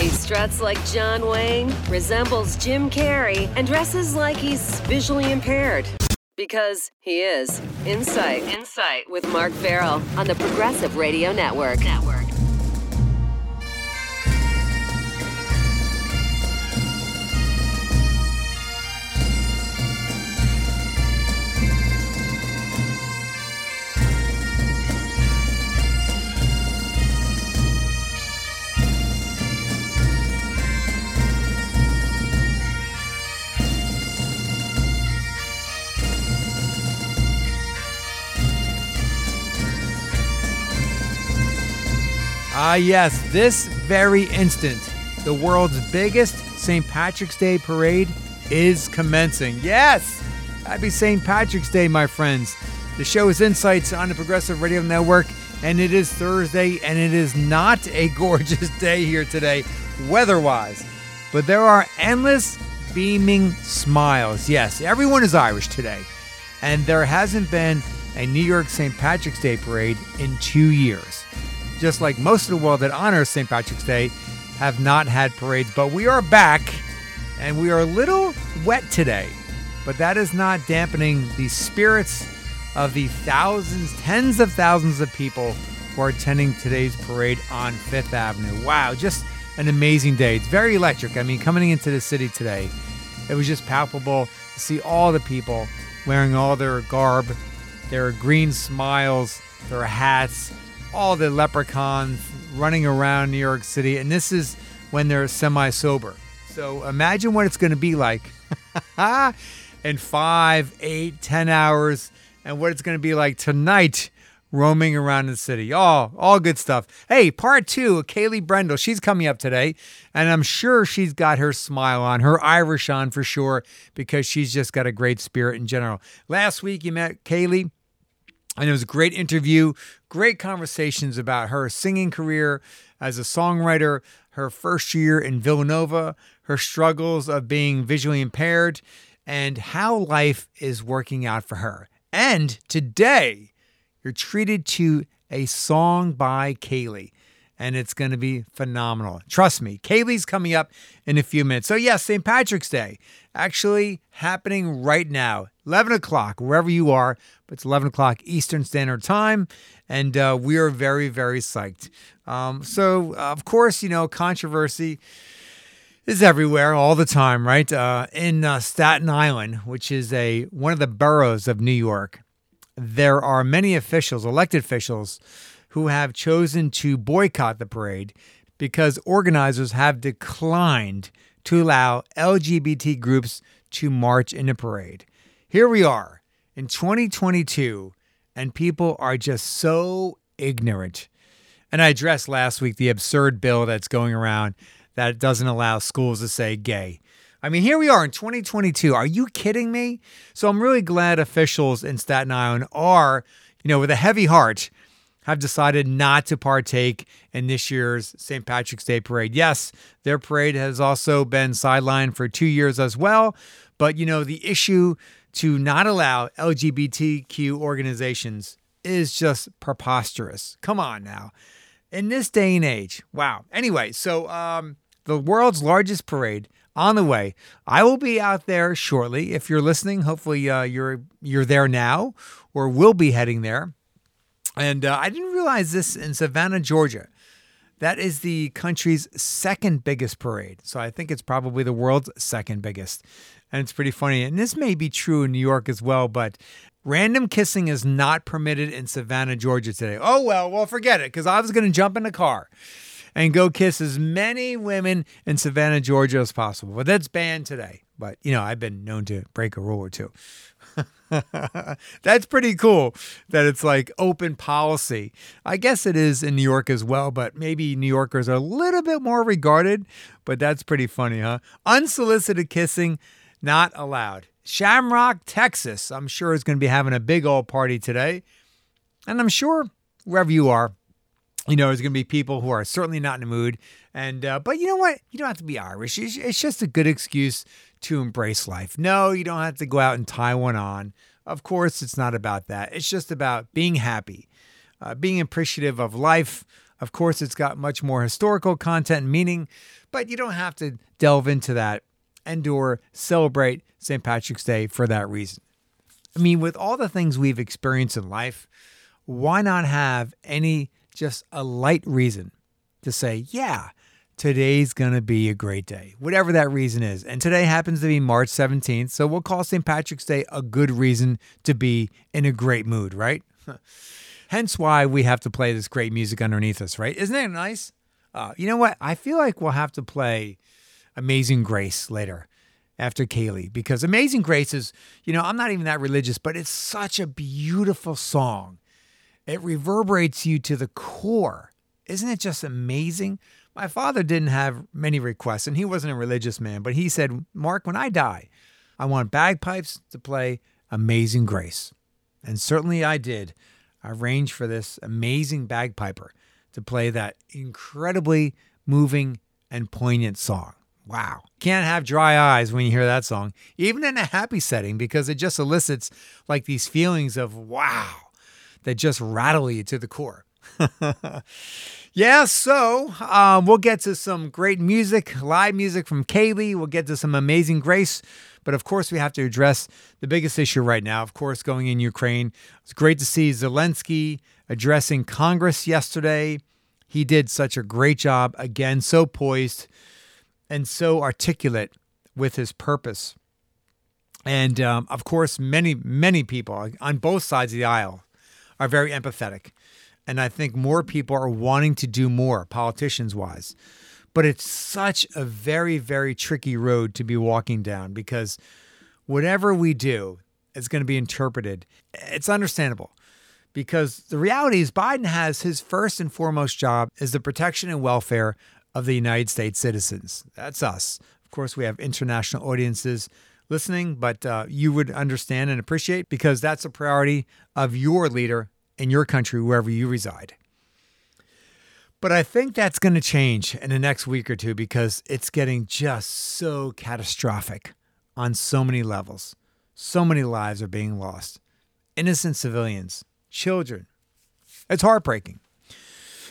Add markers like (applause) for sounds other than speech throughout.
He struts like John Wayne, resembles Jim Carrey, and dresses like he's visually impaired. Because he is. Insight. Insight with Mark Farrell on the Progressive Radio Network. Network. Ah, yes, this very instant, the world's biggest St. Patrick's Day parade is commencing. Yes! Happy St. Patrick's Day, my friends. The show is Insights on the Progressive Radio Network, and it is Thursday, and it is not a (laughs) gorgeous day here today, weather wise. But there are endless beaming smiles. Yes, everyone is Irish today. And there hasn't been a New York St. Patrick's Day parade in two years just like most of the world that honors St. Patrick's Day, have not had parades. But we are back, and we are a little wet today. But that is not dampening the spirits of the thousands, tens of thousands of people who are attending today's parade on Fifth Avenue. Wow, just an amazing day. It's very electric. I mean, coming into the city today, it was just palpable to see all the people wearing all their garb, their green smiles, their hats, all the leprechauns running around New York City, and this is when they're semi sober. So imagine what it's going to be like (laughs) in five, eight, ten hours, and what it's going to be like tonight roaming around the city. All, all good stuff. Hey, part two, Kaylee Brendel, she's coming up today, and I'm sure she's got her smile on, her Irish on for sure, because she's just got a great spirit in general. Last week you met Kaylee. And it was a great interview, great conversations about her singing career as a songwriter, her first year in Villanova, her struggles of being visually impaired, and how life is working out for her. And today, you're treated to a song by Kaylee and it's going to be phenomenal. Trust me, Kaylee's coming up in a few minutes. So, yes, St. Patrick's Day actually happening right now, 11 o'clock, wherever you are, but it's 11 o'clock Eastern Standard Time, and uh, we are very, very psyched. Um, so, of course, you know, controversy is everywhere all the time, right? Uh, in uh, Staten Island, which is a one of the boroughs of New York, there are many officials, elected officials, who have chosen to boycott the parade because organizers have declined to allow LGBT groups to march in the parade. Here we are in 2022, and people are just so ignorant. And I addressed last week the absurd bill that's going around that doesn't allow schools to say gay. I mean, here we are in 2022. Are you kidding me? So I'm really glad officials in Staten Island are, you know, with a heavy heart, have decided not to partake in this year's St. Patrick's Day parade. Yes, their parade has also been sidelined for two years as well. But, you know, the issue to not allow LGBTQ organizations is just preposterous. Come on now. In this day and age, wow. Anyway, so um, the world's largest parade on the way. I will be out there shortly. If you're listening, hopefully uh, you're you're there now or will be heading there. And uh, I didn't realize this in Savannah, Georgia. That is the country's second biggest parade. So I think it's probably the world's second biggest. And it's pretty funny. And this may be true in New York as well, but random kissing is not permitted in Savannah, Georgia today. Oh, well, well, forget it, because I was going to jump in a car and go kiss as many women in Savannah, Georgia as possible. But that's banned today. But, you know, I've been known to break a rule or two. (laughs) That's pretty cool that it's like open policy. I guess it is in New York as well, but maybe New Yorkers are a little bit more regarded, but that's pretty funny, huh? Unsolicited kissing not allowed. Shamrock, Texas, I'm sure is going to be having a big old party today. And I'm sure wherever you are, you know, there's going to be people who are certainly not in the mood. And, uh, but you know what? You don't have to be Irish. It's, it's just a good excuse to embrace life. No, you don't have to go out and tie one on. Of course, it's not about that. It's just about being happy, uh, being appreciative of life, Of course, it's got much more historical content and meaning, but you don't have to delve into that and or celebrate St. Patrick's Day for that reason. I mean, with all the things we've experienced in life, why not have any just a light reason to say, yeah, today's going to be a great day, whatever that reason is. And today happens to be March 17th, so we'll call St. Patrick's Day a good reason to be in a great mood, right? (laughs) Hence why we have to play this great music underneath us, right? Isn't it nice? Uh, you know what? I feel like we'll have to play Amazing Grace later after Kaylee because Amazing Grace is, you know, I'm not even that religious, but it's such a beautiful song. It reverberates you to the core. Isn't it just amazing? My father didn't have many requests and he wasn't a religious man, but he said, Mark, when I die, I want bagpipes to play Amazing Grace. And certainly I did arrange for this amazing bagpiper to play that incredibly moving and poignant song. Wow. Can't have dry eyes when you hear that song, even in a happy setting, because it just elicits like these feelings of wow that just rattle you to the core. (laughs) yeah, so um, we'll get to some great music, live music from Kaylee. We'll get to some amazing grace. But of course, we have to address the biggest issue right now, of course, going in Ukraine. It's great to see Zelensky addressing Congress yesterday. He did such a great job, again, so poised and so articulate with his purpose. And um, of course, many, many people on both sides of the aisle are very empathetic. And I think more people are wanting to do more, politicians wise. But it's such a very, very tricky road to be walking down because whatever we do is going to be interpreted. It's understandable because the reality is Biden has his first and foremost job is the protection and welfare of the United States citizens. That's us. Of course, we have international audiences listening, but uh, you would understand and appreciate because that's a priority of your leader in your country, wherever you reside. But I think that's going to change in the next week or two because it's getting just so catastrophic on so many levels. So many lives are being lost. Innocent civilians, children. It's heartbreaking.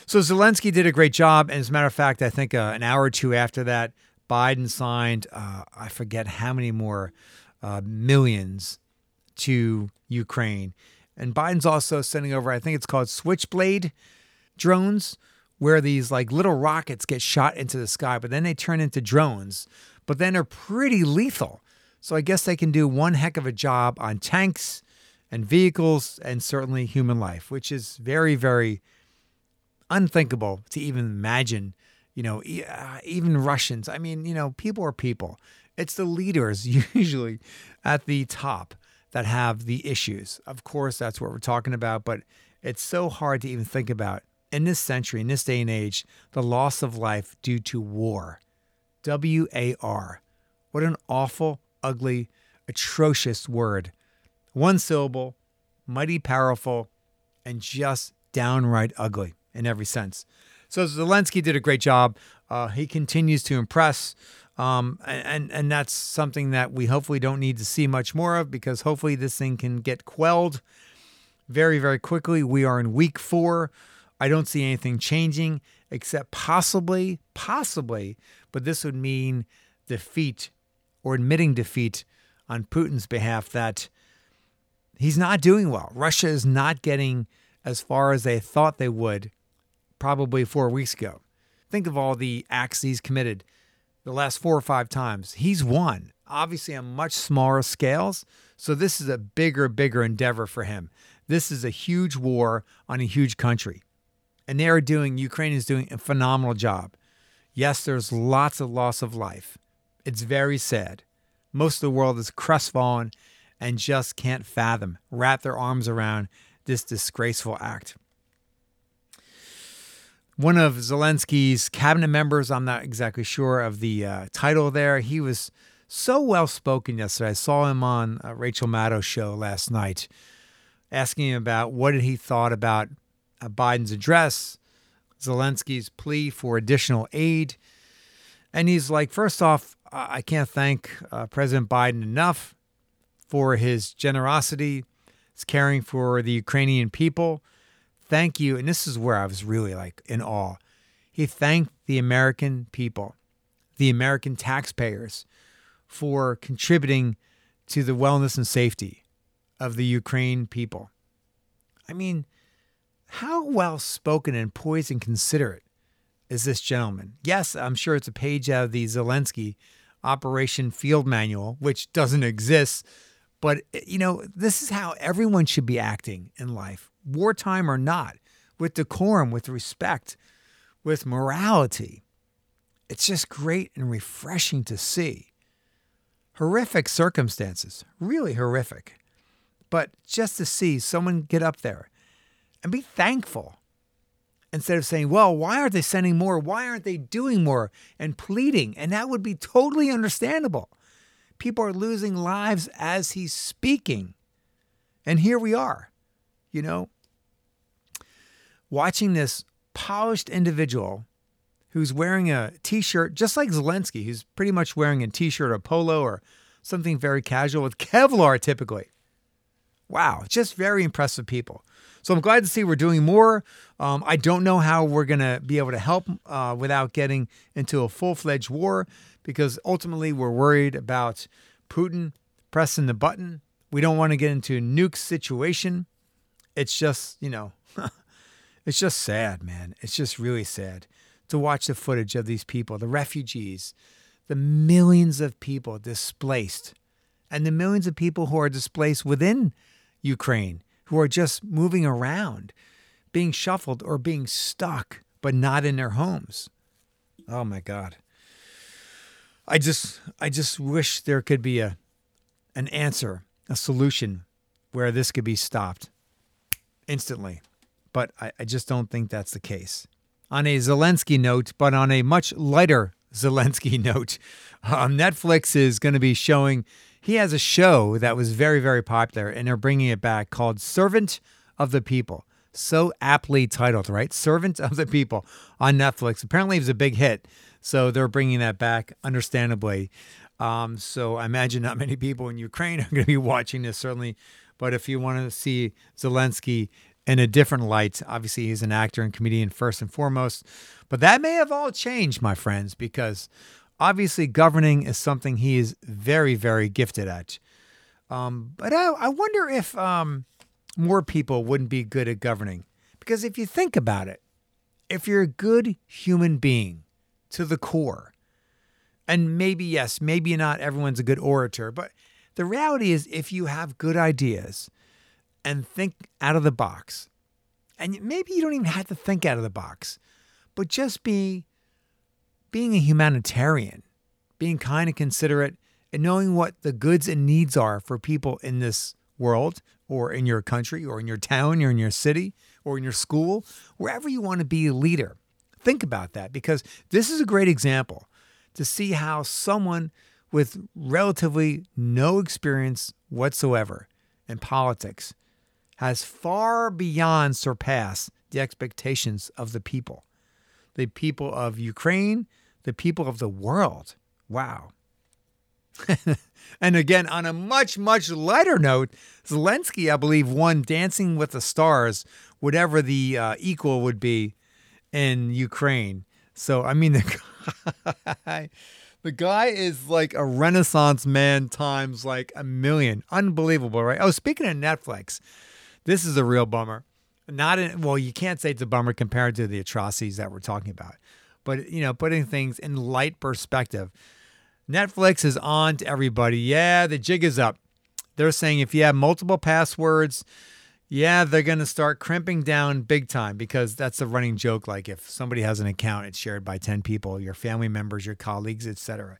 So Zelensky did a great job. And as a matter of fact, I think uh, an hour or two after that, Biden signed, uh, I forget how many more uh, millions to Ukraine. And Biden's also sending over, I think it's called Switchblade drones, where these like little rockets get shot into the sky, but then they turn into drones, but then they're pretty lethal. So I guess they can do one heck of a job on tanks and vehicles and certainly human life, which is very, very unthinkable to even imagine, you know, uh, even Russians. I mean, you know, people are people. It's the leaders (laughs) usually at the top that have the issues. Of course, that's what we're talking about, but it's so hard to even think about in this century, in this day and age, the loss of life due to war. W A R. What an awful, ugly, atrocious word. One syllable, mighty powerful, and just downright ugly in every sense. So Zelensky did a great job. Uh, he continues to impress. Um, and and that's something that we hopefully don't need to see much more of because hopefully this thing can get quelled very very quickly. We are in week four. I don't see anything changing except possibly possibly, but this would mean defeat or admitting defeat on Putin's behalf that he's not doing well. Russia is not getting as far as they thought they would probably four weeks ago. Think of all the acts he's committed the last four or five times. He's won, obviously on much smaller scales. So this is a bigger, bigger endeavor for him. This is a huge war on a huge country. And they are doing, Ukraine is doing a phenomenal job. Yes, there's lots of loss of life. It's very sad. Most of the world is crestfallen and just can't fathom, wrap their arms around this disgraceful act one of Zelensky's cabinet members, I'm not exactly sure of the uh, title there, he was so well spoken yesterday. I saw him on uh, Rachel Maddow's show last night, asking him about what he thought about uh, Biden's address, Zelensky's plea for additional aid. And he's like, first off, I can't thank uh, President Biden enough for his generosity, his caring for the Ukrainian people thank you. And this is where I was really like in awe. He thanked the American people, the American taxpayers, for contributing to the wellness and safety of the Ukraine people. I mean, how well spoken and poised and considerate is this gentleman? Yes, I'm sure it's a page out of the Zelensky Operation Field Manual, which doesn't exist. But, you know, this is how everyone should be acting in life, wartime or not, with decorum, with respect, with morality. It's just great and refreshing to see. Horrific circumstances, really horrific. But just to see someone get up there and be thankful instead of saying, well, why aren't they sending more? Why aren't they doing more? And pleading. And that would be totally understandable. People are losing lives as he's speaking. And here we are, you know, watching this polished individual who's wearing a t shirt, just like Zelensky, who's pretty much wearing a t shirt or polo or something very casual with Kevlar typically. Wow, just very impressive people. So I'm glad to see we're doing more. Um, I don't know how we're going to be able to help uh, without getting into a full fledged war because ultimately we're worried about Putin pressing the button. We don't want to get into a nuke situation. It's just, you know, it's just sad, man. It's just really sad to watch the footage of these people, the refugees, the millions of people displaced, and the millions of people who are displaced within Ukraine who are just moving around, being shuffled or being stuck, but not in their homes. Oh my God. I just I just wish there could be a an answer, a solution where this could be stopped instantly. But I, I just don't think that's the case. On a Zelensky note, but on a much lighter (laughs) Zelensky note, um, Netflix is going to be showing he has a show that was very, very popular, and they're bringing it back called Servant of the People. So aptly titled, right? Servant of the People on Netflix. Apparently, it was a big hit. So they're bringing that back, understandably. Um, so I imagine not many people in Ukraine (laughs) are going to be watching this, certainly. But if you want to see Zelensky in a different light, obviously he's an actor and comedian first and foremost. But that may have all changed, my friends, because obviously governing is something he is very, very gifted at. Um, but I, I, wonder if um, more people wouldn't be good at governing. Because if you think about it, if you're a good human being to the core, and maybe, yes, maybe not everyone's a good orator, but the reality is if you have good ideas and think out of the box, and maybe you don't even have to think out of the box, but just be being a humanitarian, being kind and considerate, and knowing what the goods and needs are for people in this world or in your country or in your town or in your city or in your school, wherever you want to be a leader. Think about that because this is a great example to see how someone with relatively no experience whatsoever in politics has far beyond surpassed the expectations of the people. The people of Ukraine, the people of the world. Wow. (laughs) and again, on a much, much lighter note, Zelensky, I believe, won Dancing with the Stars, whatever the uh, equal would be in Ukraine. So, I mean, (laughs) the guy, the guy is like a Renaissance man times like a million. Unbelievable, right? Oh, speaking of Netflix, this is a real bummer. Not in, well, you can't say it's a bummer compared to the atrocities that we're talking about but you know, putting things in light perspective. Netflix is on to everybody. Yeah, the jig is up. They're saying if you have multiple passwords, yeah, they're going to start crimping down big time because that's a running joke. Like if somebody has an account, it's shared by 10 people, your family members, your colleagues, etc.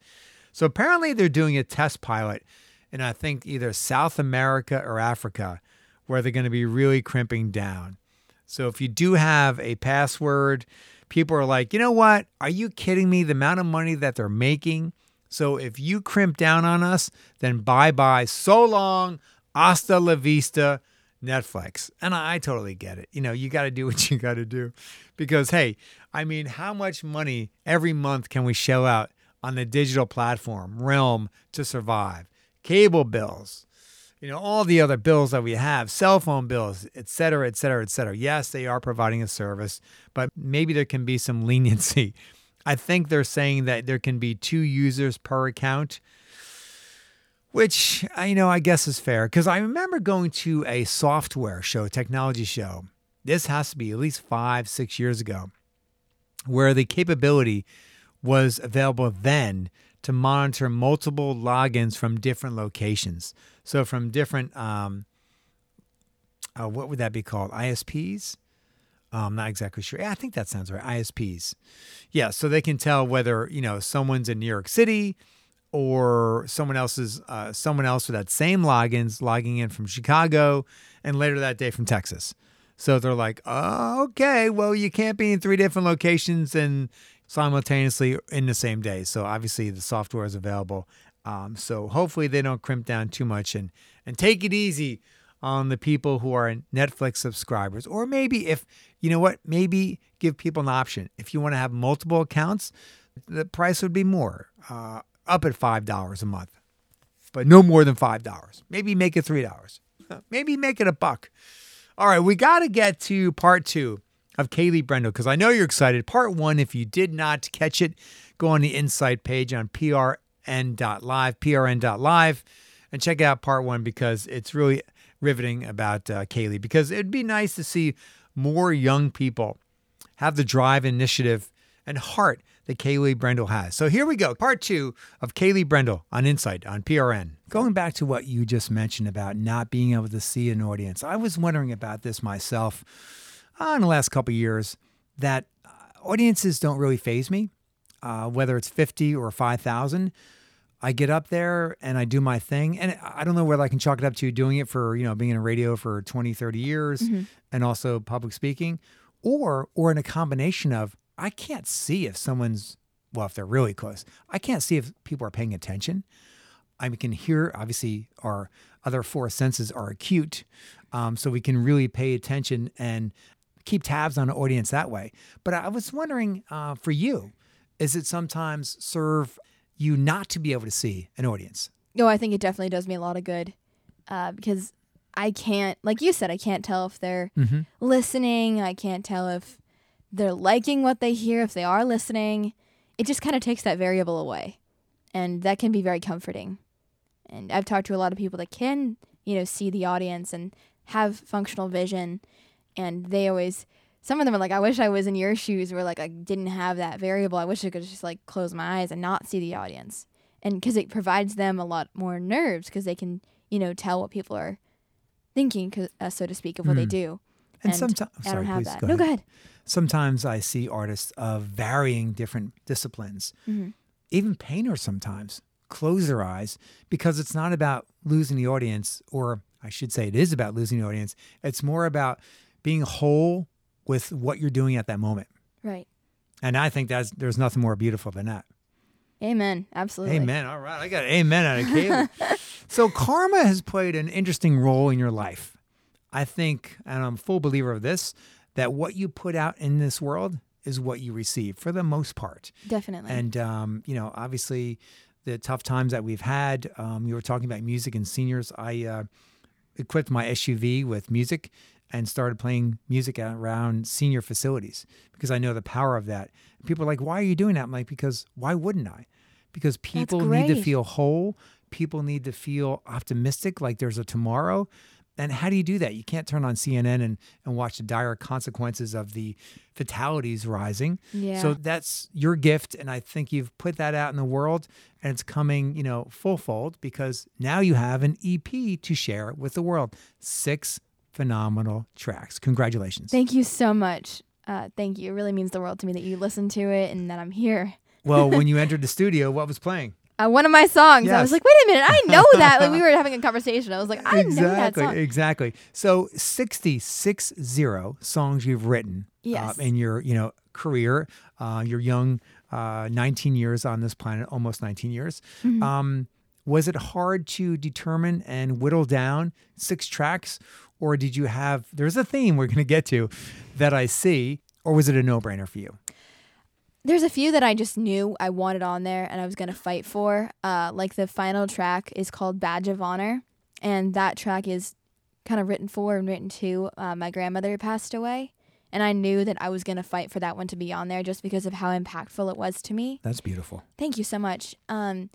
So apparently they're doing a test pilot in I think either South America or Africa where they're going to be really crimping down. So if you do have a password, people are like, you know what? Are you kidding me? The amount of money that they're making. So if you crimp down on us, then bye bye. So long. Hasta la vista. Netflix. And I, totally get it. You know, you got to do (laughs) what you got to do. Because, hey, I mean, how much money every month can we shell out on the digital platform, Realm, to survive? Cable bills, you know, all the other bills that we have, cell phone bills, et cetera, et cetera, et cetera. Yes, they are providing a service, but maybe there can be some (laughs) leniency. I think they're saying that there can be two users per account, which I know I guess is fair because I remember going to a software show, technology show. This has to be at least five, six years ago, where the capability was available then to monitor multiple logins from different locations. So from different, um, uh, what would that be called? ISPs? Uh, I'm not exactly sure. Yeah, I think that sounds right. ISPs. Yeah, so they can tell whether you know someone's in New York City or someone else's uh, someone else with that same logins logging in from Chicago and later that day from Texas. So they're like, oh, okay, well, you can't be in three different locations and simultaneously in the same day. So obviously the software is available. Um, so hopefully they don't crimp down too much and and take it easy on the people who are Netflix subscribers. Or maybe if you know what, maybe give people an option. If you want to have multiple accounts, the price would be more, uh, up at five dollars a month, but no more than five dollars. Maybe make it three dollars. (laughs) Maybe make it a buck. All right, we got to get to part two of Kaylee Brendel because I know you're excited. Part one, if you did not catch it, go on the Insight page on prn.live, prn.live, and check out part one because it's really riveting about uh, Kaylee. Because it'd be nice to see more young people have the drive, initiative, and heart that Kaylee Brendel has. So here we go, part two of Kaylee Brendel on Insight on PRN. Going back to what you just mentioned about not being able to see an audience, I was wondering about this myself uh, in the last couple years that uh, audiences don't really phase me, uh, whether it's 50 or 5,000. I get up there and I do my thing. And I don't know whether I can chalk it up to doing it for, you know, being in a radio for 20, 30 years Mm-hmm. and also public speaking or or in a combination of I can't see if someone's well, if they're really close. I can't see if people are paying attention. I can hear, obviously, our other four senses are acute. Um, so we can really pay attention and keep tabs on the audience that way. But I was wondering uh, for you, is it sometimes serve you not to be able to see an audience? No, I think it definitely does me a lot of good uh, because I can't, like you said, I can't tell if they're Mm-hmm. listening. I can't tell if they're liking what they hear, if they are listening. It just kind of takes that variable away. And that can be very comforting. And I've talked to a lot of people that can, you know, see the audience and have functional vision. And they always, some of them are like, I wish I was in your shoes where like I didn't have that variable. I wish I could just like close my eyes and not see the audience. And because it provides them a lot more nerves because they can, you know, tell what people are thinking, uh, so to speak, of what they Mm. do. And, And sometimes, I don't have please, that. go no, ahead. go ahead. Sometimes I see artists of varying different disciplines, Mhm. even painters sometimes close their eyes because it's not about losing the audience, or I should say it is about losing the audience. It's more about being whole with what you're doing at that moment. Right. And I think that's there's nothing more beautiful than that. Amen. Absolutely. Amen. All right. I got amen out of Caleb. (laughs) so karma has played an interesting role in your life. I think, and I'm a full believer of this, that what you put out in this world is what you receive for the most part. Definitely. And, um, you know, obviously the tough times that we've had, um, you were talking about music and seniors. I uh, equipped my SUV with music and started playing music around senior facilities because I know the power of that. People are like, why are you doing that? I'm like, because why wouldn't I? Because people need to feel whole. People need to feel optimistic, like there's a tomorrow. And how do you do that? You can't turn on CNN and, and watch the dire consequences of the fatalities rising. Yeah. So that's your gift. And I think you've put that out in the world and it's coming, you know, full fold because now you have an EP to share with the world. Six phenomenal tracks. Congratulations. Thank you so much. Uh, thank you. It really means the world to me that you listen to it and that I'm here. well, when you (laughs) entered the studio, what was playing? Uh, one of my songs. I was like, wait a minute, I know (laughs) that. Like we were having a conversation. I was like, I know that exactly, song. exactly. So 66 zero songs you've written Yes. uh, in your, you know, career, uh, your young uh, 19 years on this planet, almost 19 years. Mm-hmm. Um, was it hard to determine and whittle down six tracks, or did you have? There's a theme we're going to get to that I see, or was it a no-brainer for you? There's a few that I just knew I wanted on there and I was gonna fight for. Uh, like the final track is called Badge of Honor. and that track is kind of written for and written to uh, my grandmother passed away, and I knew that I was gonna fight for that one to be on there just because of how impactful it was to me. That's beautiful. Thank you so much. Um,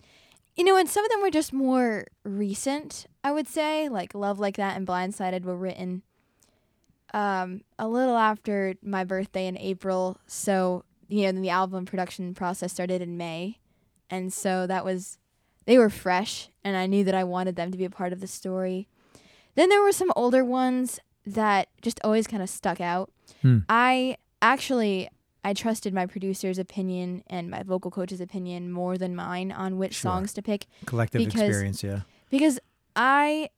you know, and some of them were just more recent, I would say, like Love Like That and Blindsided were written um, a little after my birthday in April. So, you know, then the album production process started in May. And so that was, they were fresh, and I knew that I wanted them to be a part of the story. Then there were some older ones that just always kind of stuck out. Hmm. I actually I trusted my producer's opinion and my vocal coach's opinion more than mine on which Sure. songs to pick Collective Because- experience, yeah. because I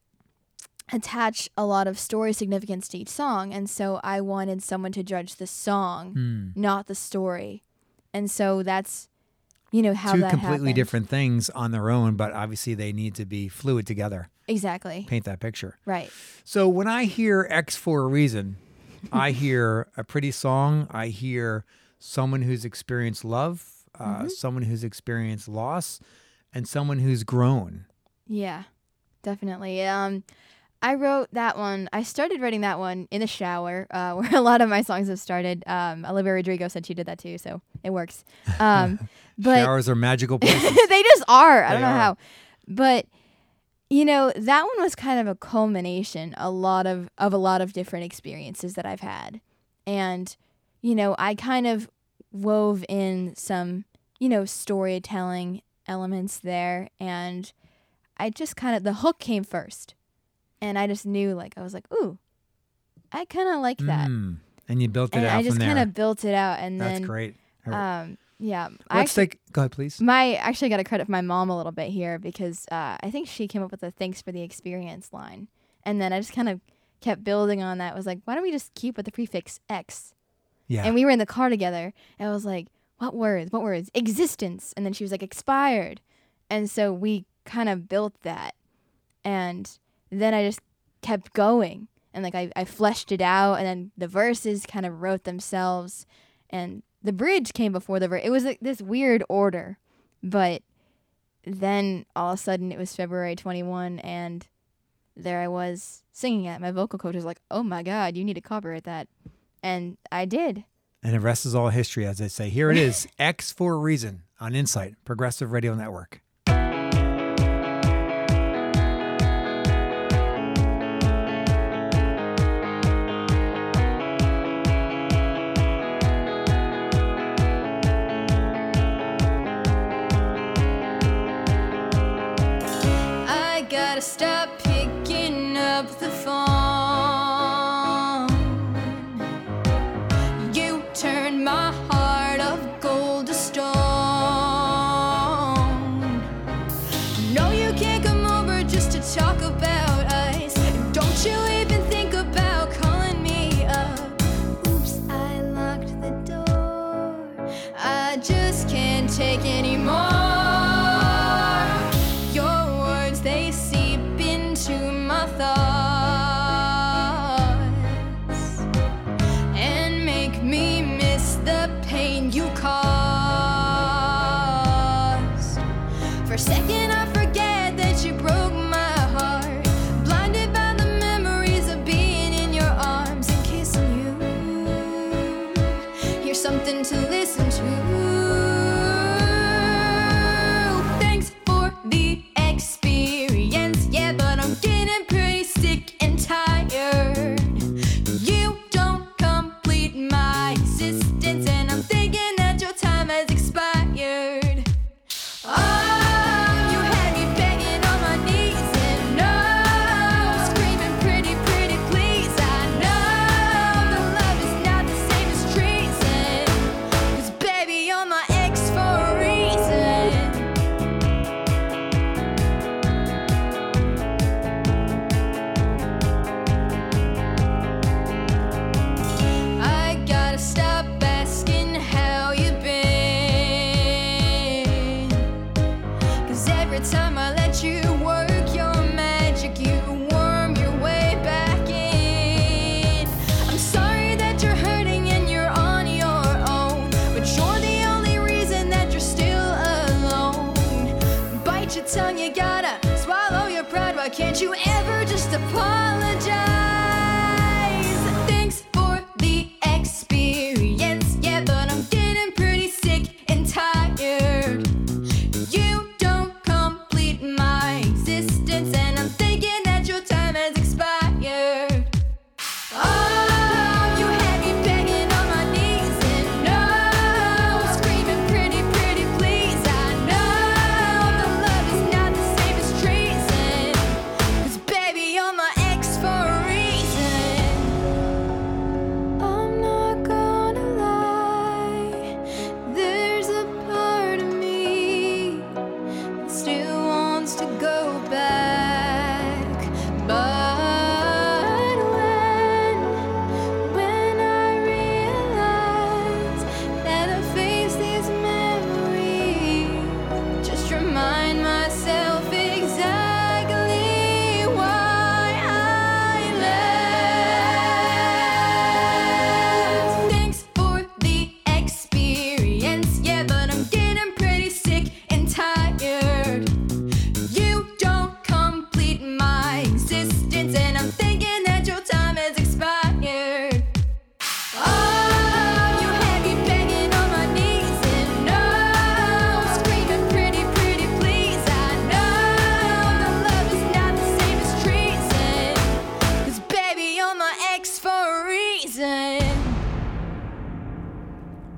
attach a lot of story significance to each song and so I wanted someone to judge the song, Hmm. not the story. And so that's you know how Two completely happened. different things on their own, but obviously they need to be fluid together. Exactly. Paint that picture. Right. So when I hear X for a reason, (laughs) I hear a pretty song. I hear someone who's experienced love, uh, Mm-hmm. someone who's experienced loss, and someone who's grown. Yeah. Definitely. Um I wrote that one. I started writing that one in the shower, uh, (laughs) where a lot of my songs have started. Um, Olivia Rodrigo said she did that too, so it works. Um, (laughs) but Showers are magical places. they just are. I don't know are. how. But you know, that one was kind of a culmination a lot of of a lot of different experiences that I've had. And you know, I kind of wove in some, you know, storytelling elements there and I just kind of the hook came first. And I just knew like I was like, "Ooh, I kind of like that." Mm. And you built it And out I just kind of built it out and That's then great. Um yeah, I Let's actually- take. Go ahead, please. my actually got to credit my mom a little bit here because uh, I think she came up with the thanks for the experience line, and then I just kind of kept building on that. Was like, why don't we just keep with the prefix X? Yeah. And we were in the car together, and I was like, what words? What words? Existence. And then she was like, expired, and so we kind of built that, and then I just kept going, and like I I fleshed it out, and then the verses kind of wrote themselves, and the bridge came before the verse. It was like this weird order, but then all of a sudden it was February 21 and there I was singing it. My vocal coach was like, "Oh my god, you need to copyright that." And I did. and the rest is all history, as they say. Here it is. (laughs) X for a reason on Insight Progressive Radio Network.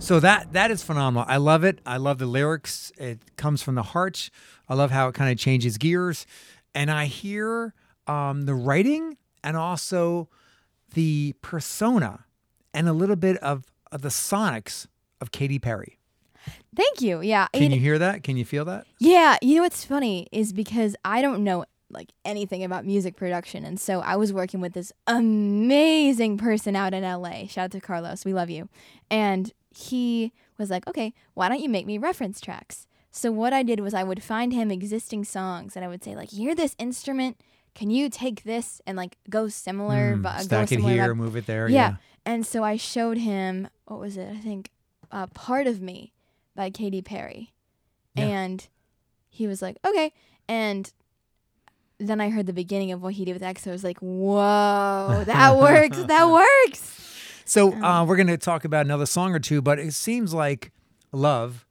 So that that is phenomenal. I love it. I love the lyrics. It comes from the heart. I love how it kind of changes gears, and I hear um, the writing and also the persona and a little bit of, of the sonics of Katy Perry. Thank you. Yeah. Can you you hear that? Can you feel that? Yeah, you know what's funny is because I don't know like anything about music production, and so I was working with this amazing person out in LA. Shout out to Carlos, we love you. And he was like, "Okay, why don't you make me reference tracks?" So what I did was I would find him existing songs, and I would say like, "You hear this instrument? Can you take this and like go similar? Mm, but go stack it similar here, vibe?" move it there. yeah. And so I showed him what was it? I think uh, "Part of Me" by Katy Perry, Yeah. and he was like, "Okay." And then I heard the beginning of what he did with X. I was like, "Whoa, that (laughs) works! That works!" So uh, we're going to talk about another song or two, but it seems like love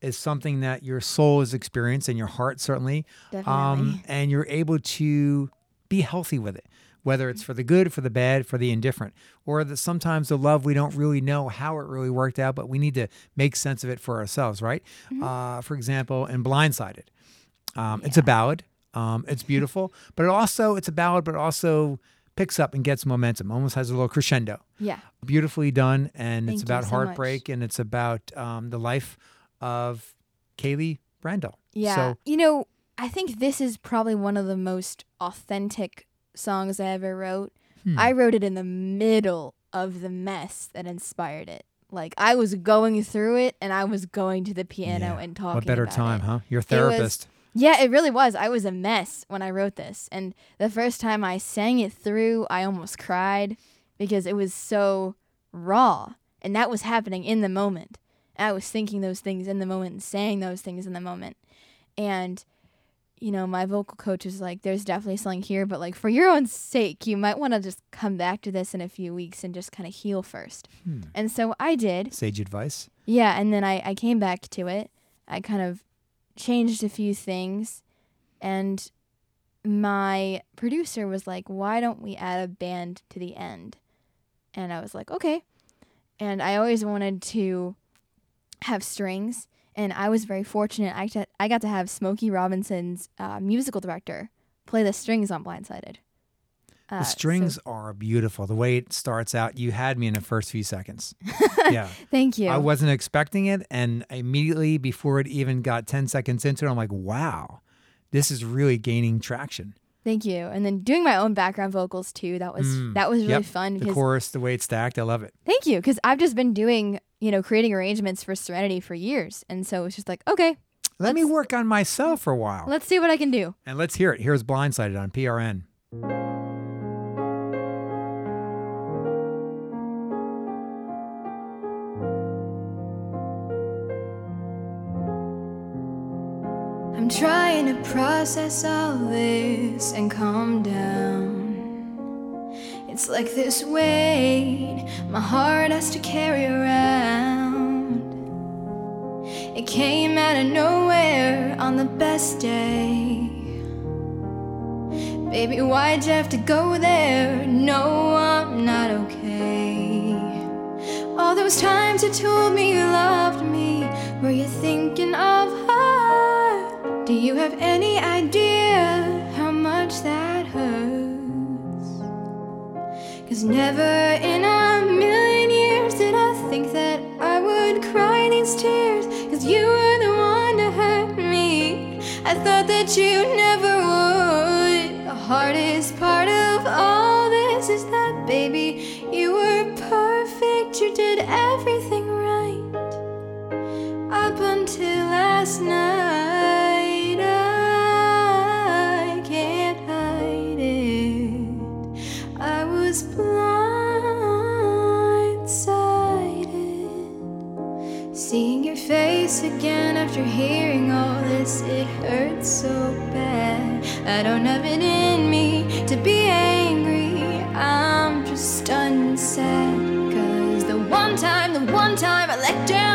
is something that your soul has experienced and your heart certainly, um, and you're able to be healthy with it, whether it's for the good, for the bad, for the indifferent, or that sometimes the love we don't really know how it really worked out, but we need to make sense of it for ourselves, right? Mm-hmm. Uh, for example, in Blindsided, um, it's a ballad. Um, it's (laughs) beautiful, but it also it's a ballad, but also picks up and gets momentum. Almost has a little crescendo Yeah. beautifully done and Thank it's about so heartbreak and it's about um, the life of Kaylee Brendel. Yeah. So you know, I think this is probably one of the most authentic songs I ever wrote. Hmm. I wrote it in the middle of the mess that inspired it. Like I was going through it and I was going to the piano yeah, and talking what better time, it. huh? Your therapist. Yeah, it really was. I was a mess when I wrote this. And the first time I sang it through, I almost cried because it was so raw. And that was happening in the moment. And I was thinking those things in the moment and saying those things in the moment. And, you know, my vocal coach was like, there's definitely something here, but like for your own sake, you might want to just come back to this in a few weeks and just kind of heal first. Hmm. And so I did. Sage advice. Yeah, and then I, I came back to it. I kind of changed a few things, and my producer was like, Why don't we add a band to the end? And I was like, Okay. And I always wanted to have strings, and I was very fortunate. I got, I got to have Smokey Robinson's uh, musical director play the strings on Blindsided. Uh, The so- strings are beautiful. The way it starts out, you had me in the first few seconds. (laughs) yeah. thank you. I wasn't expecting it. And immediately before it even got 10 seconds into it, I'm like, wow, this is really gaining traction. Thank you. And then doing my own background vocals too. That was Mm, that was really yep. fun The chorus, the way it's stacked, I love it. thank you because I've just been doing you know creating arrangements for Serenity for years, and so it's just like okay, Let me work on myself for a while. let's see what I can do. And let's hear it. Here's Blindsided on PRN. Trying to process all this and calm down. It's like this weight my heart has to carry around. It came out of nowhere on the best day. Baby, why'd you have to go there? No, I'm not okay. All those times you told me you loved me, were you thinking of her? Do you have any idea how much that hurts? Cause never in a million years did I think that I would cry these tears. Cause you were the one to hurt me. I thought that you never would. The hardest part of all this is that, baby, you were perfect. You did everything right. Up until last night, again after hearing all this, it hurts so bad. I don't have it in me to be angry. I'm just stunned sad. Cause the one time, the one time I let down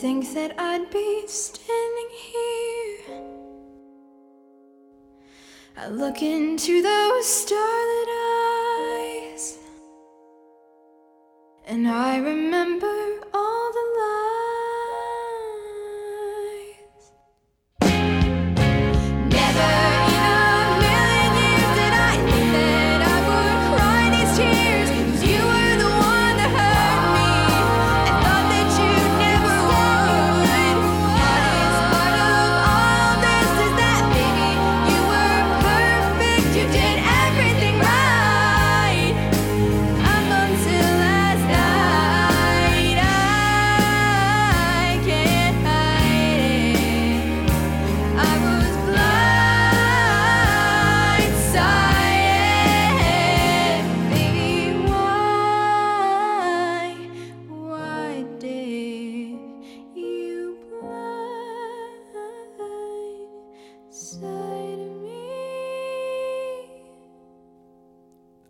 think that I'd be standing here. I look into those starlit eyes, and I remember all the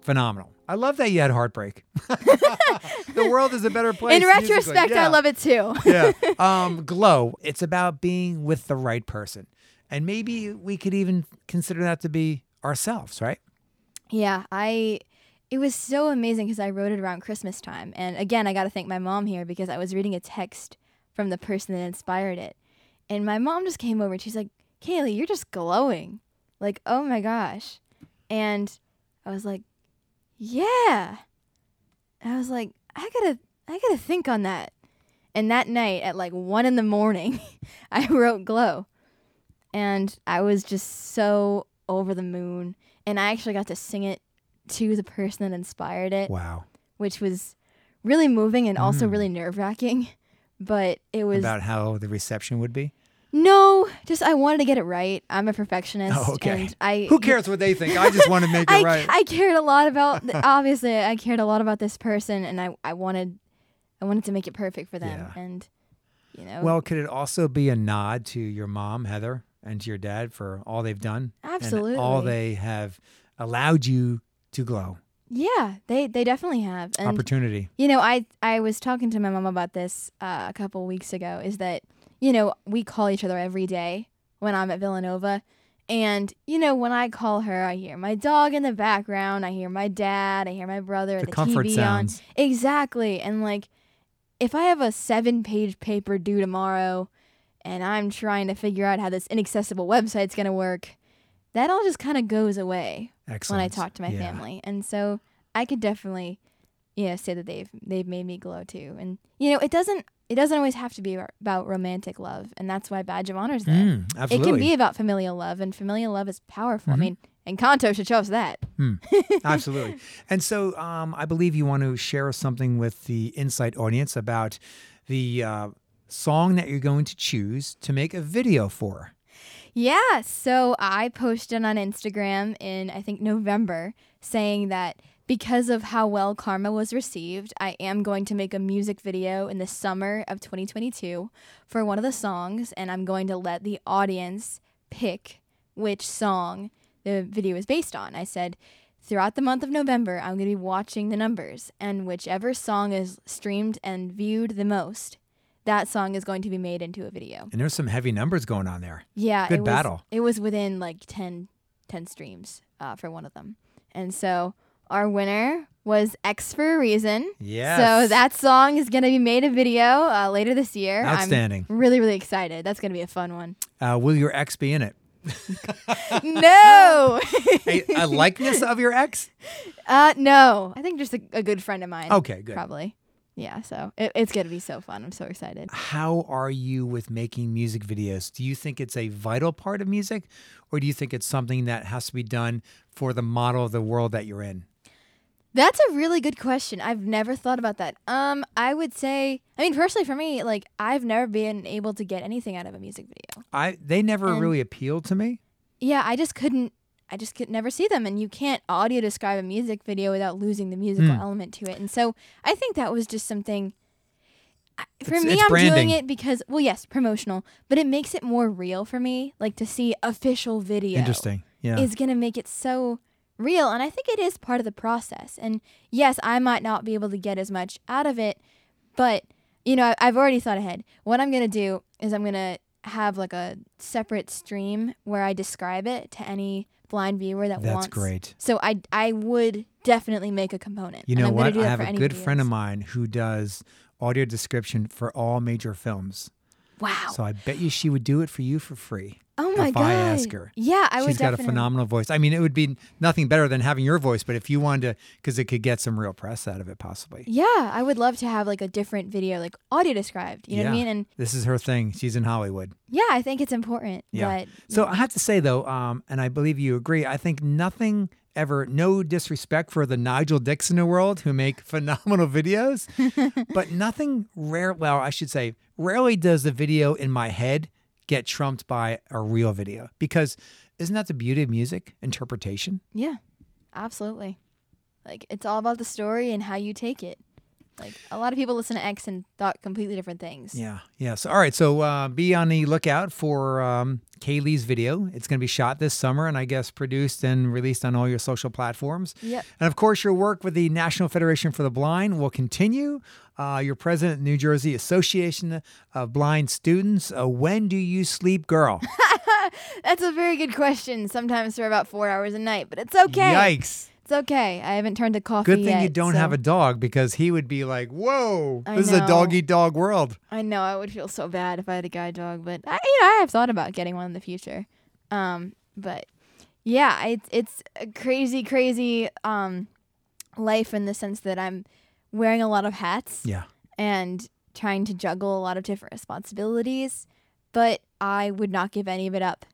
Phenomenal. I love that you had heartbreak. (laughs) the world is a better place. In retrospect, Yeah. I love it too. yeah. (laughs) Um, glow. It's about being with the right person. And maybe we could even consider that to be ourselves, right? Yeah, I. It was so amazing because I wrote it around Christmas time, and again, I got to thank my mom here because I was reading a text from the person that inspired it, and my mom just came over and she's like, "Kaylee, you're just glowing, like oh my gosh," and I was like, "Yeah," I was like, "I gotta, I gotta think on that," and that night at like one in the morning, (laughs) I wrote "Glow," and I was just so over the moon and I actually got to sing it to the person that inspired it, Wow. which was really moving and also Mm. really nerve wracking. But it was About how the reception would be. No, just I wanted to get it right. I'm a perfectionist. Oh, okay. And I Who cares what they think? I just want to make it (laughs) I, right. I cared a lot about (laughs) obviously I cared a lot about this person and I, I wanted I wanted to make it perfect for them Yeah. and you know well, could it also be a nod to your mom, Heather, and to your dad for all they've done? And all they have allowed you to glow. yeah they they definitely have and Opportunity. you know I I was talking to my mom about this uh, a couple weeks ago is that you know we call each other every day when I'm at Villanova and you know when I call her I hear my dog in the background I hear my dad I hear my brother The the, comfort TV sounds. on exactly and like if I have a seven page paper due tomorrow and I'm trying to figure out how this inaccessible website's going to work that all just kind of goes away Excellent. when I talk to my Yeah. family. And so I could definitely, you know, say that they've they've made me glow too. And you know, it doesn't it doesn't always have to be about romantic love, and that's why Badge of Honor's there. Mm, It can be about familial love, and familial love is powerful. Mm-hmm. I mean, Encanto should show us that. (laughs) Absolutely. And so um, I believe you want to share something with the Insight audience about the uh, song that you're going to choose to make a video for. Yeah, so I posted on Instagram in I think November saying that because of how well Karma was received, I am going to make a music video in the summer of 2022 for one of the songs and I'm going to let the audience pick which song the video is based on. I said throughout the month of November, I'm going to be watching the numbers and whichever song is streamed and viewed the most, that song is going to be made into a video. And there's some heavy numbers going on there. Yeah, Good it was, battle. It was within like 10, 10 streams uh, for one of them, and so our winner was X for a reason. Yeah. So that song is gonna be made a video uh, later this year. Outstanding. I'm really really excited. That's gonna be a fun one. Uh, will your ex be in it? (laughs) (laughs) no, A, a likeness of your ex? (laughs) uh, no. I think just a, a good friend of mine. Okay, good. Probably. Yeah. So it, it's gonna be so fun. I'm so excited. How are you with making music videos? Do you think it's a vital part of music, or do you think it's something that has to be done for the model of the world that you're in? That's a really good question. I've never thought about that. Um, I would say, I mean, personally for me, like I've never been able to get anything out of a music video. I they never And- really appealed to me. Yeah, I just couldn't. I just could never see them, and you can't audio describe a music video without losing the musical Hmm. element to it. And so I think that was just something. For It's- me, it's I'm branding. doing it because, well, yes, promotional, but it makes it more real for me. Like to see official video Interesting. Yeah. is going to make it so real. And I think it is part of the process. And yes, I might not be able to get as much out of it, but, you know, I've already thought ahead. What I'm going to do is I'm going to have like a separate stream where I describe it to any blind viewer that That's wants. That's great. So I, I would definitely make a component. You and know what? do I have a good friend of mine who does audio description for all major films. Wow. So I bet you she would do it for you for free. Oh my if god. I ask her. Yeah, I would She's got a phenomenal voice. I mean, it would be nothing better than having your voice, but if you wanted to, because it could get some real press out of it, possibly. Yeah, I would love to have like a different video, like audio described. You know what I mean? And This is her thing. She's in Hollywood. yeah, I think it's important. Yeah. But So I have to say though, um, and I believe you agree. I think nothing ever, no disrespect for the Nigel Dixon of the world who make (laughs) phenomenal videos, (laughs) but nothing rare. Well, I should say, rarely does the video in my head get trumped by a real video because isn't that the beauty of music interpretation? Yeah, absolutely. Like it's all about the story and how you take it. Like a lot of people listen to X and thought completely different things. Yeah, yeah. So, all right. So, uh, be on the lookout for um, Kaylee's video. It's going to be shot this summer, and I guess produced and released on all your social platforms. Yep. And of course, your work with the National Federation for the Blind will continue. Uh, you're president of New Jersey Association of Blind Students. Uh, when do you sleep, girl? (laughs) That's a very good question. Sometimes for about four hours a night, but it's okay. Yikes! It's okay. I haven't turned to coffee Good thing you don't so have a dog because he would be like, "Whoa, I this is a dog eat dog world." I know I would feel so bad if I had a guide dog, but I, you know, I have thought about getting one in the future. Um, but yeah, it's it's a crazy, crazy um life in the sense that I'm wearing a lot of hats. Yeah. and trying to juggle a lot of different responsibilities, but I would not give any of it up.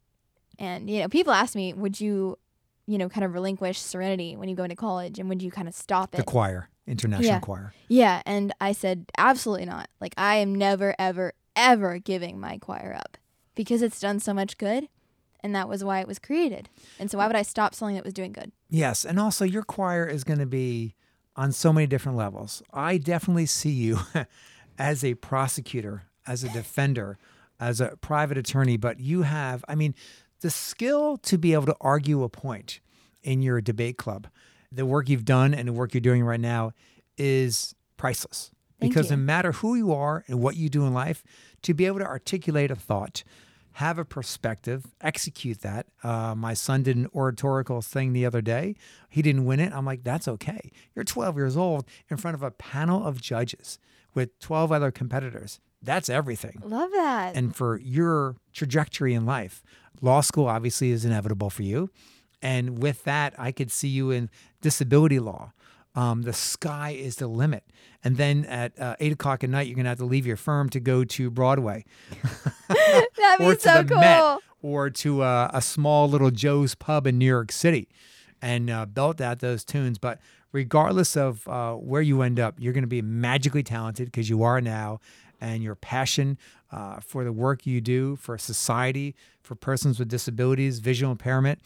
And you know, people ask me, "Would you, you know, kind of relinquish Serenity when you go into college, and would you kind of stop it? The choir, international Yeah. choir. yeah, and I said, "Absolutely not. Like I am never, ever, ever giving my choir up." because it's done so much good, and that was why it was created. And so why would I stop something that was doing good? Yes, and also your choir is going to be on so many different levels. I definitely see you (laughs) as a prosecutor, as a defender, as a private attorney, but you have, I mean, the skill to be able to argue a point in your debate club. The work you've done and the work you're doing right now is priceless. Thank because you. no matter who you are and what you do in life, to be able to articulate a thought, have a perspective, execute that. Uh, my son did an oratorical thing the other day. He didn't win it. I'm like, that's okay. You're 12 years old in front of a panel of judges with 12 other competitors. That's everything. Love that. And for your trajectory in life, law school obviously is inevitable for you. And with that, I could see you in disability law. Um, the sky is the limit. And then at uh, eight o'clock at night, you're going to have to leave your firm to go to Broadway (laughs) That'd be or to so the cool. Met or to uh, a small little Joe's Pub in New York City and uh, belt out those tunes. But regardless of uh, where you end up, you're going to be magically talented because you are now. And your passion uh, for the work you do for society, for persons with disabilities, visual impairment,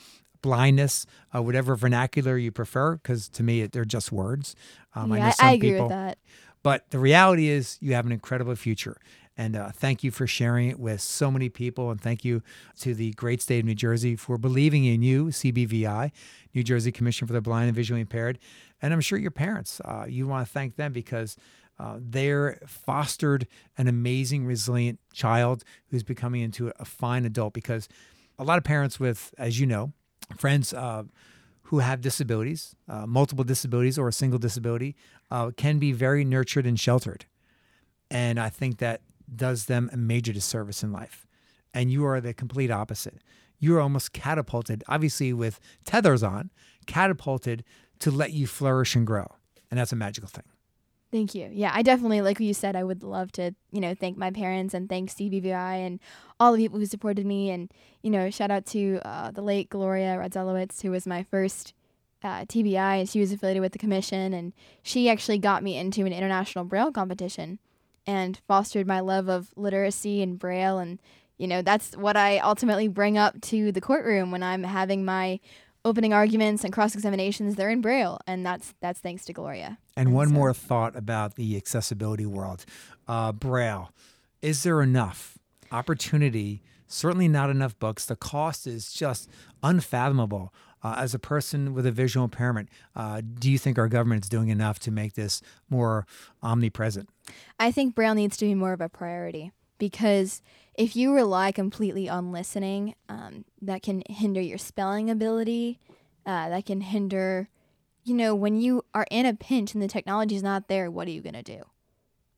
blindness, uh, whatever vernacular you prefer, because to me, they're just words. Um, I know yeah, some I agree people, with that. but the reality is, you have an incredible future. And uh, thank you for sharing it with so many people. And thank you to the great state of New Jersey for believing in you, CBVI, New Jersey Commission for the Blind and Visually Impaired. And I'm sure your parents, uh, you want to thank them because uh, they're fostered an amazing, resilient child who's becoming into a fine adult. Because a lot of parents with, as you know, friends uh, who have disabilities, uh, multiple disabilities or a single disability, uh, can be very nurtured and sheltered. And I think that does them a major disservice in life. And you are the complete opposite. You are almost catapulted, obviously with tethers on, catapulted to let you flourish and grow. And that's a magical thing. Thank you. Yeah, I definitely, like you said, I would love to, you know, thank my parents and thank CBVI and all the people who supported me. And, you know, shout out to uh, the late Gloria Radzelowitz, who was my first uh, TVI, and she was affiliated with the commission. And she actually got me into an international Braille competition and fostered my love of literacy and Braille. And, you know, that's what I ultimately bring up to the courtroom when I'm having my opening arguments and cross examinations. They're in Braille. And that's, that's thanks to Gloria. And one so- more thought about the accessibility world uh, Braille. Is there enough opportunity? Certainly not enough books. The cost is just unfathomable. Uh, as a person with a visual impairment, uh, do you think our government is doing enough to make this more omnipresent? I think Braille needs to be more of a priority because if you rely completely on listening, um, that can hinder your spelling ability. Uh, that can hinder, you know, when you are in a pinch and the technology is not there, what are you going to do?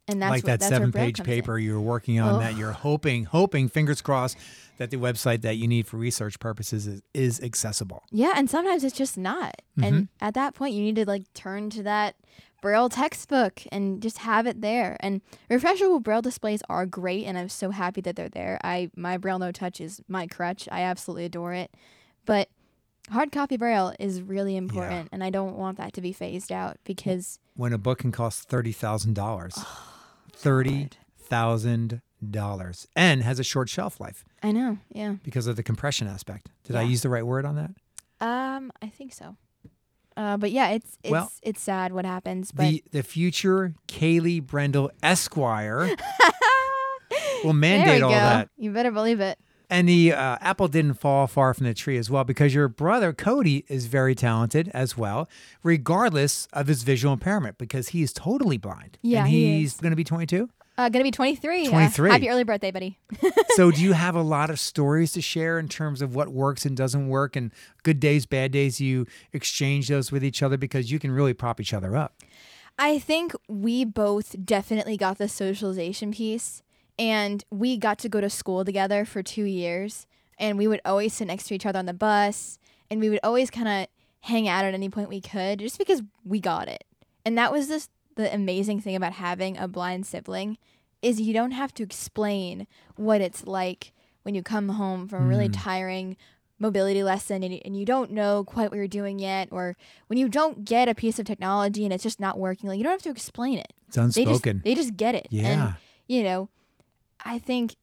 And that's like what, that that's seven page comes in. paper you're working on that you're hoping, hoping, fingers crossed, that the website that you need for research purposes is, is accessible. Yeah, and sometimes it's just not. Mm-hmm. And at that point, you need to like turn to that Braille textbook and just have it there. And refreshable Braille displays are great, and I'm so happy that they're there. I my BrailleNote Touch is my crutch. I absolutely adore it. But hard copy Braille is really important, and I don't want that to be phased out because When a book can cost $30,000. $30,000 and has a short shelf life I know, yeah. because of the compression aspect. Did I use the right word on that? Um, I think so. Uh, but yeah, it's it's Well, it's sad what happens, but The the future Kaylee Brendel Esquire (laughs) will mandate all go. that. You better believe it. And the uh, apple didn't fall far from the tree as well because your brother Cody is very talented as well, regardless of his visual impairment because he is totally blind. Yeah, and he's is. going to be 22. Uh, gonna be 23. Uh, 23. happy early birthday, buddy. (laughs) so, do you have a lot of stories to share in terms of what works and doesn't work, and good days, bad days? You exchange those with each other because you can really prop each other up. I think we both definitely got the socialization piece, and we got to go to school together for two years, and we would always sit next to each other on the bus, and we would always kind of hang out at any point we could, just because we got it. And that was just the amazing thing about having a blind sibling, is you don't have to explain what it's like when you come home from a really mm-hmm. tiring mobility lesson and, you- and you don't know quite what you're doing yet or when you don't get a piece of technology and it's just not working like you don't have to explain it It's they just unspoken. they just get it Yeah. and you know i think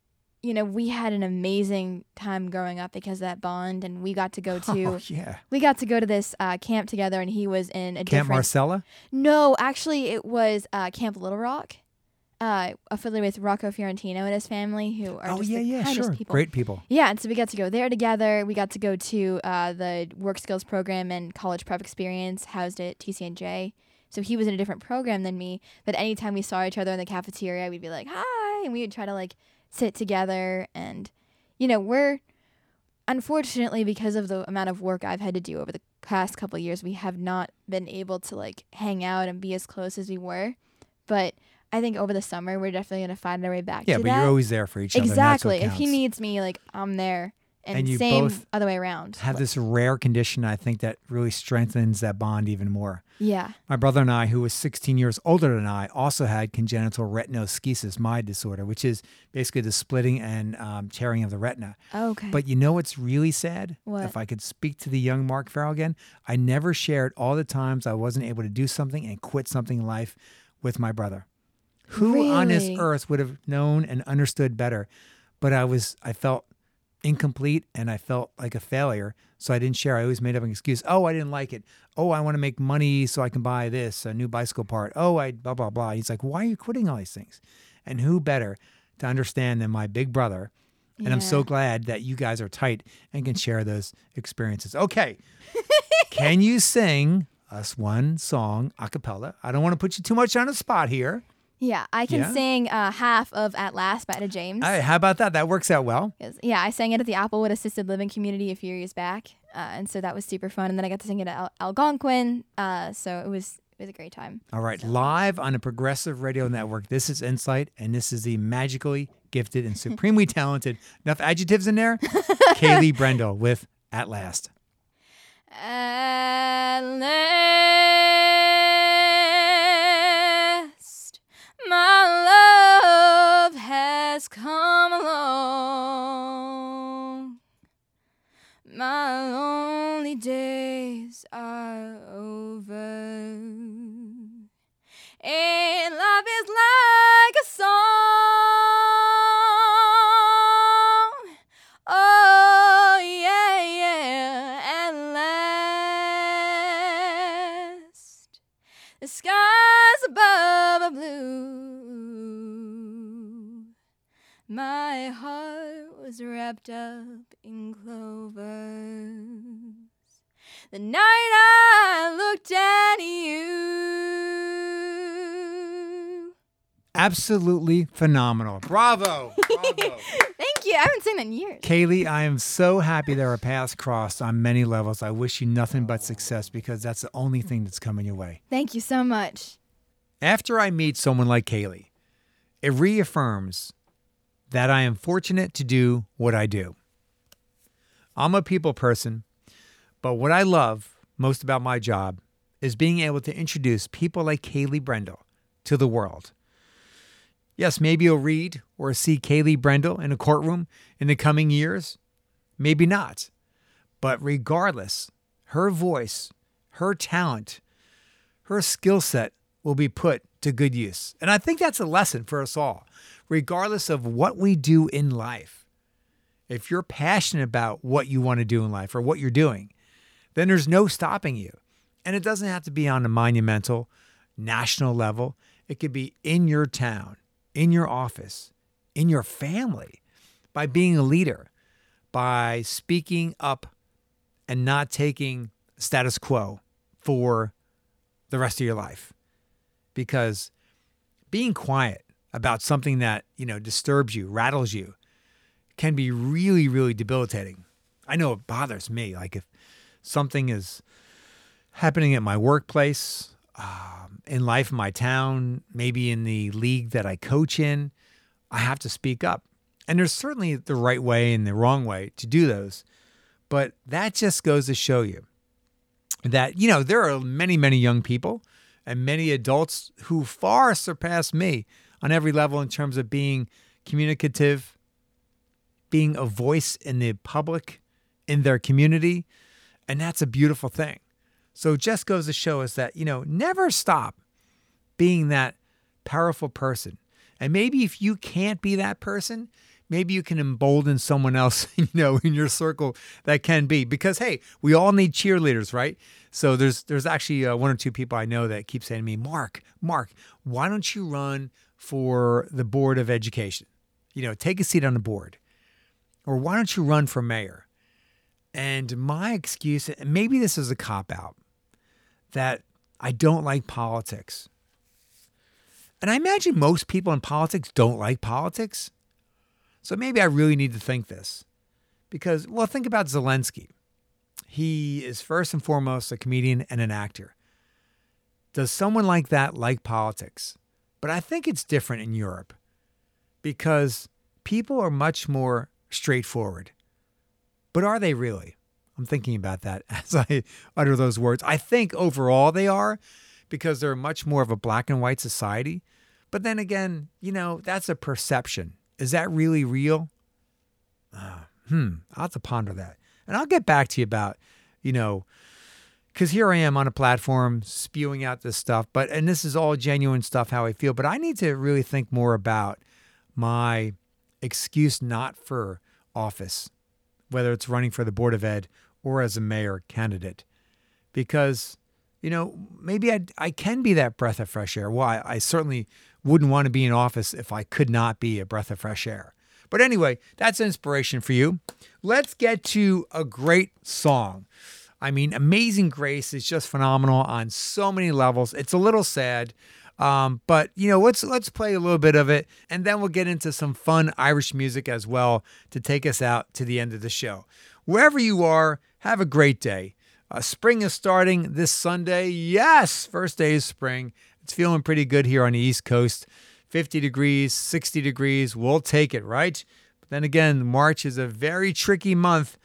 you know, we had an amazing time growing up because of that bond, and we got to go (laughs) to Oh, yeah. we got to go to this uh, camp together, and he was in a Camp different. Marcella? No, actually, it was uh, Camp Little Rock, uh, affiliated with Rocco Fiorentino and his family, who are Oh, just yeah, the yeah, kindest sure. people. Great people. Yeah, and so we got to go there together. We got to go to uh, the work skills program and college prep experience housed at TCNJ. So he was in a different program than me, but anytime we saw each other in the cafeteria, we'd be like, "Hi," and we would try to like sit together. And you know, we're unfortunately because of the amount of work I've had to do over the past couple of years, we have not been able to like hang out and be as close as we were. But I think over the summer, we're definitely gonna find our way back. Yeah, to but that. you're always there for each other. that's what Exactly. If he needs me, like I'm there. And, And you same both other way around. have Like, this rare condition, I think, that really strengthens that bond even more. Yeah. My brother and I, who was 16 years older than I, also had congenital retinoschisis, my disorder, which is basically the splitting and um, tearing of the retina. Okay. But you know what's really sad? What? If I could speak to the young Mark Farrell again, I never shared all the times I wasn't able to do something and quit something in life with my brother. Who on this earth would have known and understood better? But I was, I felt incomplete and I felt like a failure. So I didn't share. I always made up an excuse. Oh, I didn't like it. Oh, I want to make money so I can buy this, a new bicycle part. Oh, I blah, blah, blah. He's like, why are you quitting all these things? And who better to understand than my big brother? And I'm so glad that you guys are tight and can share those experiences. Okay. (laughs) can you sing us one song a cappella? I don't want to put you too much on the spot here. Yeah, I can Yeah? sing uh, half of At Last by Etta James. All right, how about that? That works out well. yeah, I sang it at the Applewood Assisted Living Community a few years back, uh, and so that was super fun. And then I got to sing it at Al- Algonquin, uh, so it was it was a great time. All right, live on a Progressive Radio Network. This is Insight, and this is the magically gifted and supremely (laughs) talented, enough adjectives in there, (laughs) Kaylee Brendel with At Last. At last, My lonely days are over. And love is like a song. Oh, yeah, yeah. At last, the skies above are blue. My heart was wrapped up clovers. The night I looked at you. Absolutely phenomenal. Bravo. Bravo. (laughs) Thank you. I haven't seen that in years. Kaylee, I am so happy that our paths crossed on many levels. I wish you nothing but success because that's the only thing that's coming your way. Thank you so much. After I meet someone like Kaylee, it reaffirms that I am fortunate to do what I do. I'm a people person, but what I love most about my job is being able to introduce people like Kaylee Brendel to the world. Yes, maybe you'll read or see Kaylee Brendel in a courtroom in the coming years. Maybe not. But regardless, her voice, her talent, her skill set will be put to good use. And I think that's a lesson for us all, regardless of what we do in life. If you're passionate about what you want to do in life or what you're doing, then there's no stopping you. And it doesn't have to be on a monumental, national level. It could be in your town, in your office, in your family, by being a leader, by speaking up and not taking status quo for the rest of your life. Because being quiet about something that, you know, disturbs you, rattles you, can be really, really debilitating. I know it bothers me. Like if something is happening at my workplace, um, in life in my town, maybe in the league that I coach in, I have to speak up. And there's certainly the right way and the wrong way to do those. But that just goes to show you that, you know, there are many, many young people and many adults who far surpass me on every level in terms of being communicative, being a voice in the public, in their community. And that's a beautiful thing. So just goes to show us that, you know, never stop being that powerful person. And maybe if you can't be that person, maybe you can embolden someone else, (laughs) you know, in your circle that can be. Because hey, we all need cheerleaders, right? So there's there's actually uh, one or two people I know that keep saying to me, Mark, Mark, why don't you run for the board of education? You know, take a seat on the board, or why don't you run for mayor? And my excuse, maybe this is a cop out, that I don't like politics. And I imagine most people in politics don't like politics. So maybe I really need to think this. Because, well, think about Zelensky. He is first and foremost a comedian and an actor. Does someone like that like politics? But I think it's different in Europe because people are much more straightforward. But are they really? I'm thinking about that (laughs) as I utter those words. I think overall they are because they're much more of a black and white society. But then again, you know, that's a perception. Is that really real? Uh, hmm, I'll have to ponder that. And I'll get back to you about, you know, because here I am on a platform spewing out this stuff, but, and this is all genuine stuff, how I feel, but I need to really think more about my excuse not for office, whether it's running for the Board of Ed or as a mayor candidate. Because, you know, maybe I, I can be that breath of fresh air. Well, I, I certainly wouldn't want to be in office if I could not be a breath of fresh air. But anyway, that's inspiration for you. Let's get to a great song. I mean, Amazing Grace is just phenomenal on so many levels. It's a little sad. Um, but you know, let's let's play a little bit of it, and then we'll get into some fun Irish music as well to take us out to the end of the show. Wherever you are, have a great day. Uh, spring is starting this Sunday. Yes, first day of spring. It's feeling pretty good here on the East Coast. 50 degrees, 60 degrees. We'll take it, right? But then again, March is a very tricky month.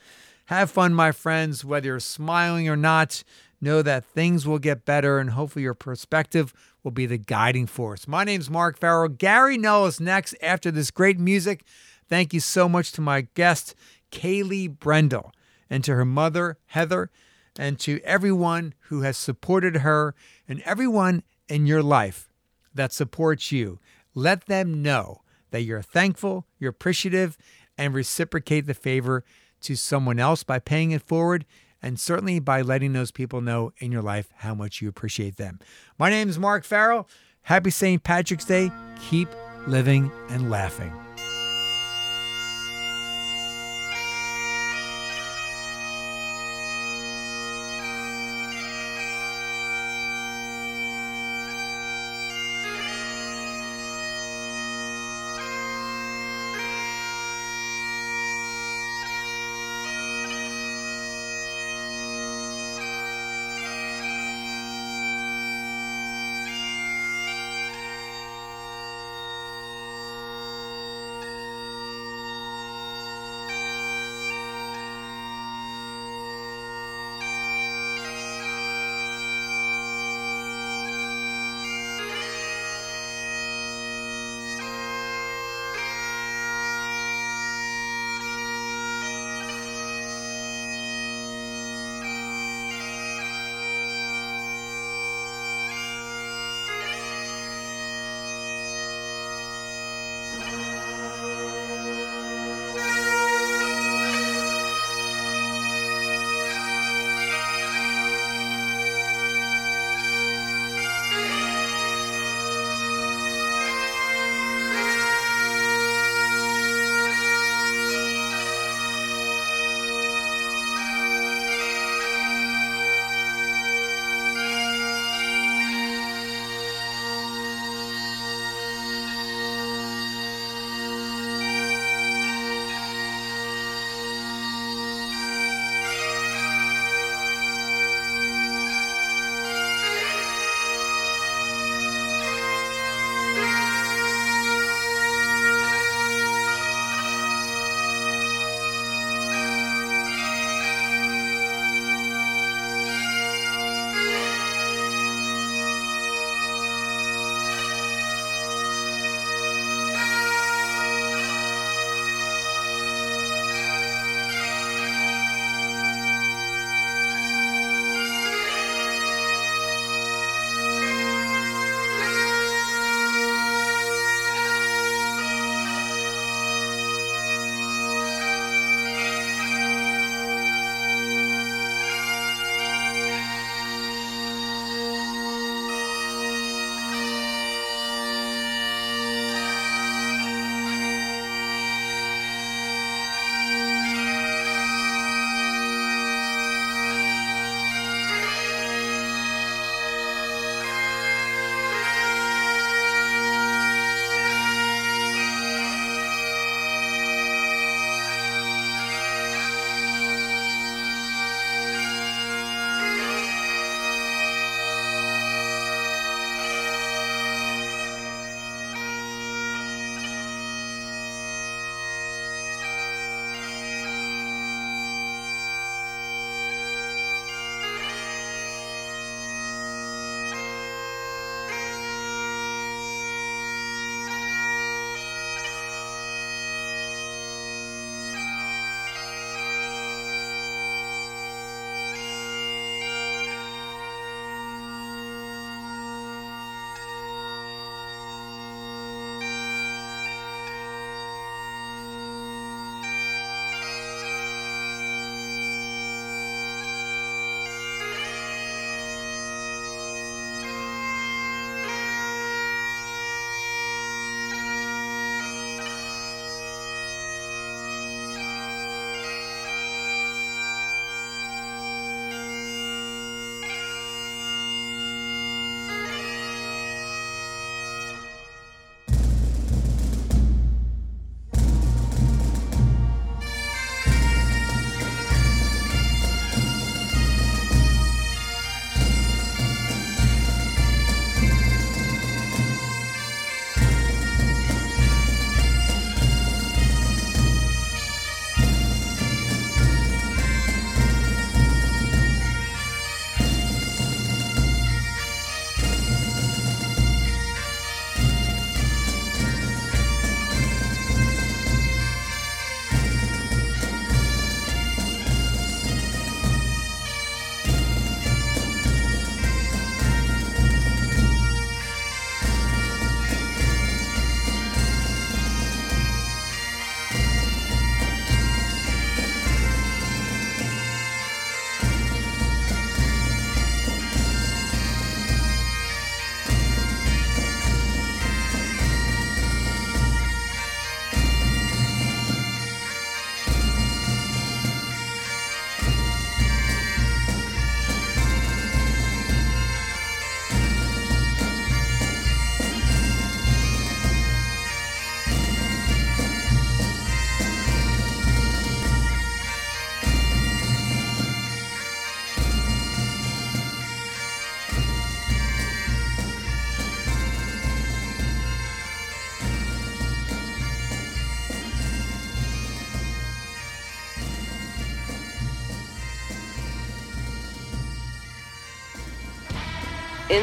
Have fun, my friends, whether you're smiling or not. Know that things will get better and hopefully your perspective will be the guiding force. My name's Mark Farrell. Gary Null is next after this great music. Thank you so much to my guest, Kaylee Brendel, and to her mother, Heather, and to everyone who has supported her and everyone in your life that supports you. Let them know that you're thankful, you're appreciative, and reciprocate the favor to someone else by paying it forward and certainly by letting those people know in your life how much you appreciate them. My name is Mark Farrell. Happy St. Patrick's Day. Keep living and laughing.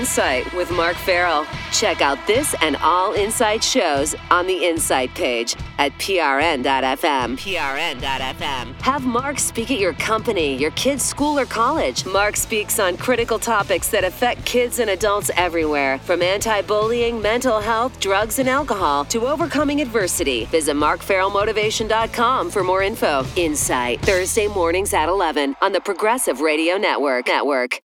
Insight with Mark Farrell. Check out this and all Insight shows on the Insight page at prn.fm. prn.fm. Have Mark speak at your company, your kid's school or college. Mark speaks on critical topics that affect kids and adults everywhere, from anti-bullying, mental health, drugs and alcohol to overcoming adversity. Visit markfarrellmotivation.com for more info. Insight, Thursday mornings at 11 on the Progressive Radio Network. Network.